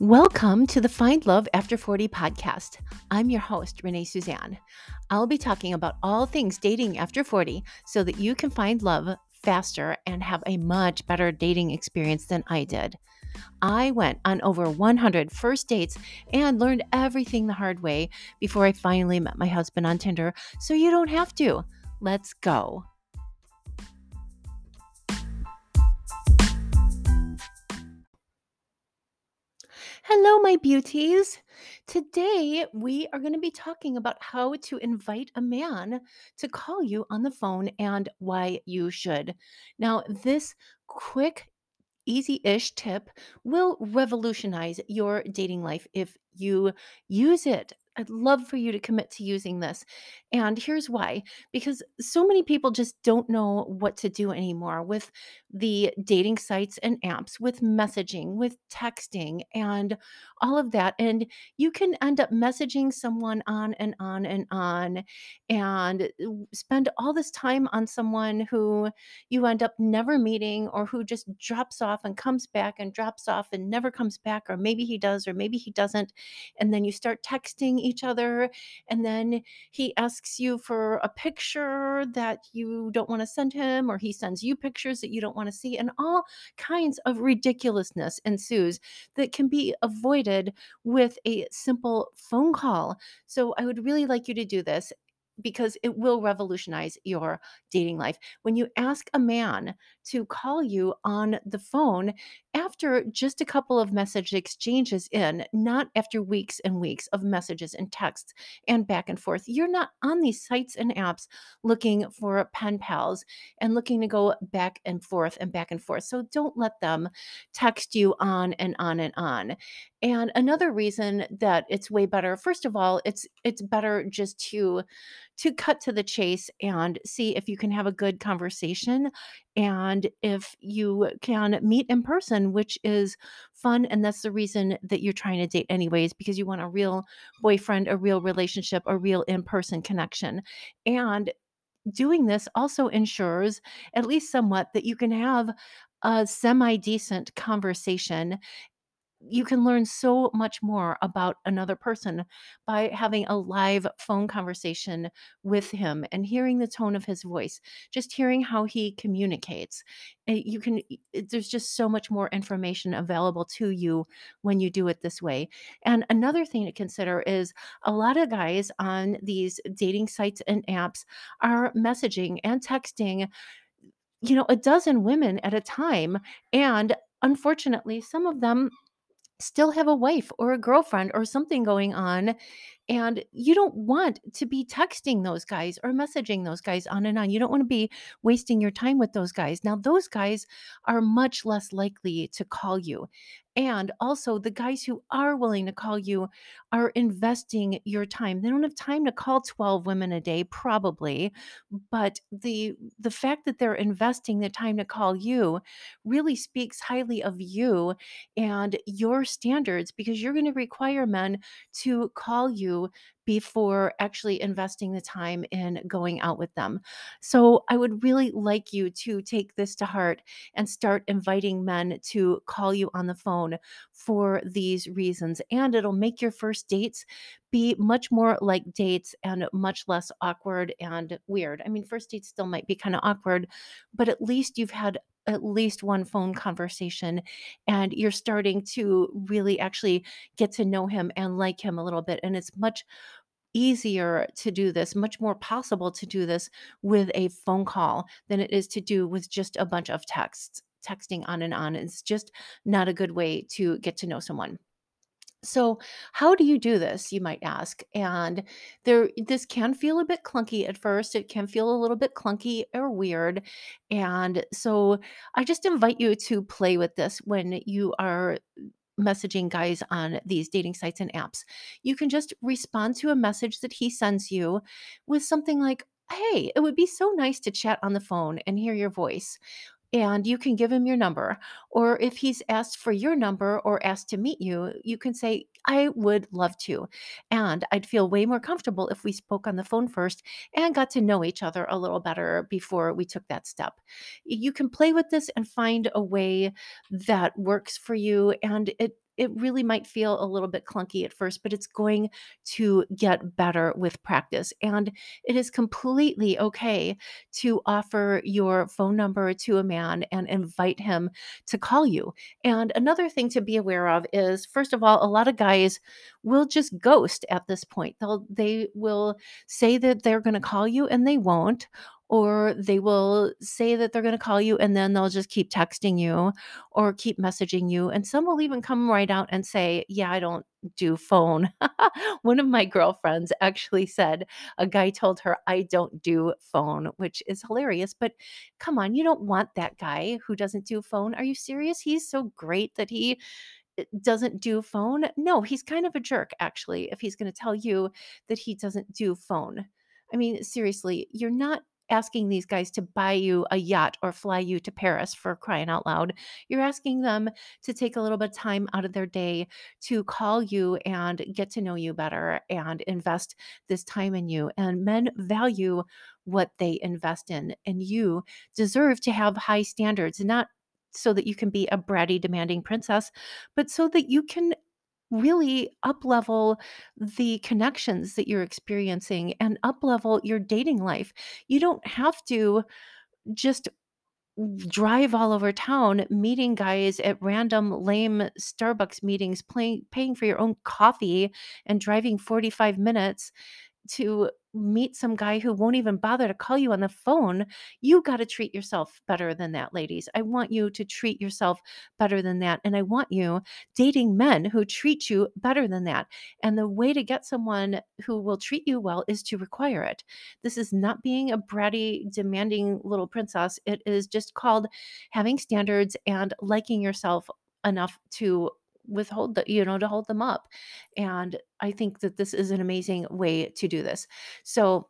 Welcome to the Find Love After 40 podcast. I'm your host, Renee Suzanne. I'll be talking about all things dating after 40 so that you can find love faster and have a much better dating experience than I did. I went on over 100 first dates and learned everything the hard way before I finally met my husband on Tinder, so you don't have to. Let's go. Hello, my beauties. Today, we are going to be talking about how to invite a man to call you on the phone and why you should. Now, this quick, easy ish tip will revolutionize your dating life if you use it. I'd love for you to commit to using this. And here's why because so many people just don't know what to do anymore with the dating sites and apps, with messaging, with texting, and all of that. And you can end up messaging someone on and on and on and spend all this time on someone who you end up never meeting or who just drops off and comes back and drops off and never comes back, or maybe he does, or maybe he doesn't. And then you start texting each other, and then he asks you for a picture that you don't want to send him, or he sends you pictures that you don't want to see, and all kinds of ridiculousness ensues that can be avoided with a simple phone call. So I would really like you to do this because it will revolutionize your dating life. When you ask a man to call you on the phone after just a couple of message exchanges in, not after weeks and weeks of messages and texts and back and forth, you're not on these sites and apps looking for pen pals and looking to go back and forth and back and forth. So don't let them text you on and on and on. And another reason that it's way better, first of all, it's it's better just to to cut to the chase and see if you can have a good conversation and if you can meet in person, which is fun. And that's the reason that you're trying to date, anyways, because you want a real boyfriend, a real relationship, a real in person connection. And doing this also ensures, at least somewhat, that you can have a semi decent conversation you can learn so much more about another person by having a live phone conversation with him and hearing the tone of his voice, just hearing how he communicates. Eh, You can, there's just so much more information available to you when you do it this way. And another thing to consider is a lot of guys on these dating sites and apps are messaging and texting, you know, a dozen women at a time. And unfortunately, some of them still have a wife or a girlfriend or something going on and you don't want to be texting those guys or messaging those guys on and on. You don't want to be wasting your time with those guys. Now, those guys are much less likely to call you. And also, the guys who are willing to call you are investing your time. They don't have time to call 12 women a day, probably, but the the fact that they're investing the time to call you really speaks highly of you and your standards because you're going to require men to call you before actually investing the time in going out with them. So I would really like you to take this to heart and start inviting men to call you on the phone for these reasons. And it'll make your first dates be much more like dates and much less awkward and weird. I mean, first dates still might be kind of awkward, but at least you've had at least one phone conversation and you're starting to really actually get to know him and like him a little bit and it's much easier to do this, much more possible to do this with a phone call than it is to do with just a bunch of texts. Texting on and on is just not a good way to get to know someone. So, how do you do this, you might ask? And there this can feel a bit clunky at first. It can feel a little bit clunky or weird. And so I just invite you to play with this when you are messaging guys on these dating sites and apps. You can just respond to a message that he sends you with something like, Hey, it would be so nice to chat on the phone and hear your voice and you can give him your number. Or if he's asked for your number or asked to meet you, you can say, I would love to. And I'd feel way more comfortable if we spoke on the phone first and got to know each other a little better before we took that step. You can play with this and find a way that works for you. And it it really might feel a little bit clunky at first, but it's going to get better with practice. And it is completely okay to offer your phone number to a man and invite him to call you. And another thing to be aware of is first of all, a lot of guys will just ghost at this point. They'll they will say that they're going to call you and they won't or they will say that they're going to call you and then they'll just keep texting you or keep messaging you. And some will even come right out and say, Yeah, I don't do phone. One of my girlfriends actually said a guy told her, I don't do phone, which is hilarious. But come on, you don't want that guy who doesn't do phone. Are you serious? He's so great that he eh, doesn't do phone. No, he's kind of a jerk, actually, if he's going to tell you that he doesn't do phone. I mean, seriously, you're not asking these guys to buy you a yacht or fly you to Paris for crying out loud. You're asking them to take a little bit of time out of their day to call you and get to know you better and invest this time in you. And men value what they invest in, and you deserve to have high standards, not so that you can be a bratty, demanding princess, but so that you can really up level the connections that you're experiencing and up level your dating life. You don't have to just drive all over town meeting guys at random lame Starbucks meetings, playing, paying for your own coffee and driving 45 minutes to meet some guy who won't even bother to call you on the phone, you got to treat yourself better than that, ladies. I want you to treat yourself better than that. And I want you dating men who treat you better than that. And the way to get someone who will treat you well is to require it. This is not being a bratty, demanding little princess. It is just called having standards and liking yourself enough to withhold the you know to hold them up and i think that this is an amazing way to do this. So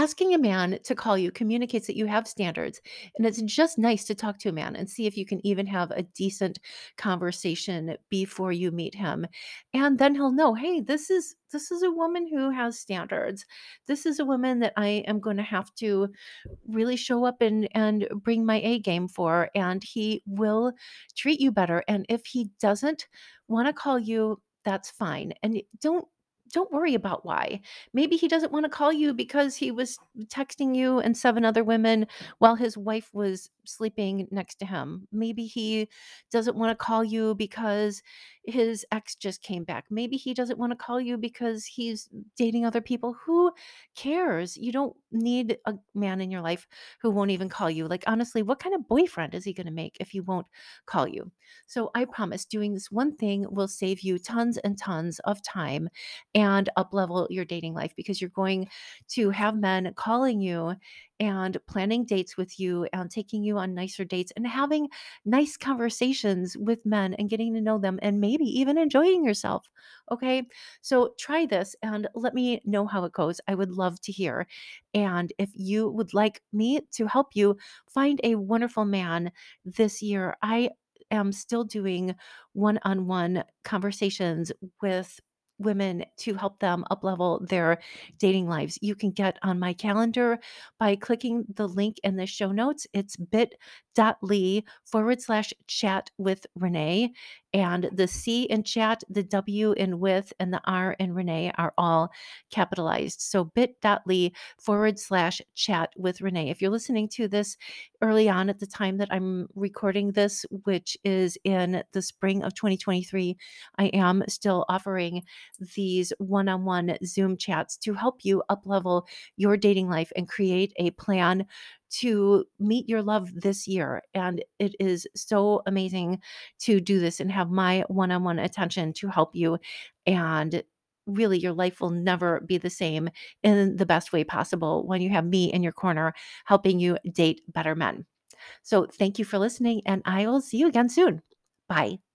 Asking a man to call you communicates that you have standards, and it's just nice to talk to a man and see if you can even have a decent conversation before you meet him. And then he'll know, "Hey, this is this is a woman who has standards. This is a woman that I am going to have to really show up and and bring my A game for and he will treat you better. And if he doesn't want to call you, that's fine. And don't don't worry about why. Maybe he doesn't want to call you because he was texting you and seven other women while his wife was sleeping next to him. Maybe he doesn't want to call you because his ex just came back. Maybe he doesn't want to call you because he's dating other people. Who cares? You don't need a man in your life who won't even call you. Like, honestly, what kind of boyfriend is he going to make if he won't call you? So, I promise doing this one thing will save you tons and tons of time and up level your dating life because you're going to have men calling you and planning dates with you and taking you on nicer dates and having nice conversations with men and getting to know them and maybe even enjoying yourself. Okay. So try this and let me know how it goes. I would love to hear. And if you would like me to help you find a wonderful man this year, I am still doing one on one conversations with women to help them uplevel their dating lives. You can get on my calendar by clicking the link in the show notes. It's bit.ly forward slash chat with Renee. And the C in chat, the W in with, and the R in Renee are all capitalized. So bit.ly forward slash chat with Renee. If you're listening to this early on at the time that I'm recording this, which is in the spring of 2023, I am still offering these one on one Zoom chats to help you uplevel your dating life and create a plan to meet your love this year. And it is so amazing to do this and have my one on one attention to help you. And really, your life will never be the same in the best way possible when you have me in your corner helping you date better men. So, thank you for listening, and I will see you again soon. Bye.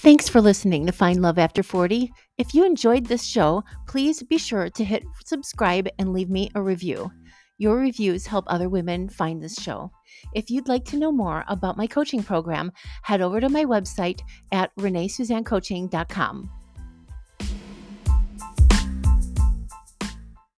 Thanks for listening to Find Love After 40. If you enjoyed this show, please be sure to hit subscribe and leave me a review. Your reviews help other women find this show. If you'd like to know more about my coaching program, head over to my website at reneesuzannecoaching.com.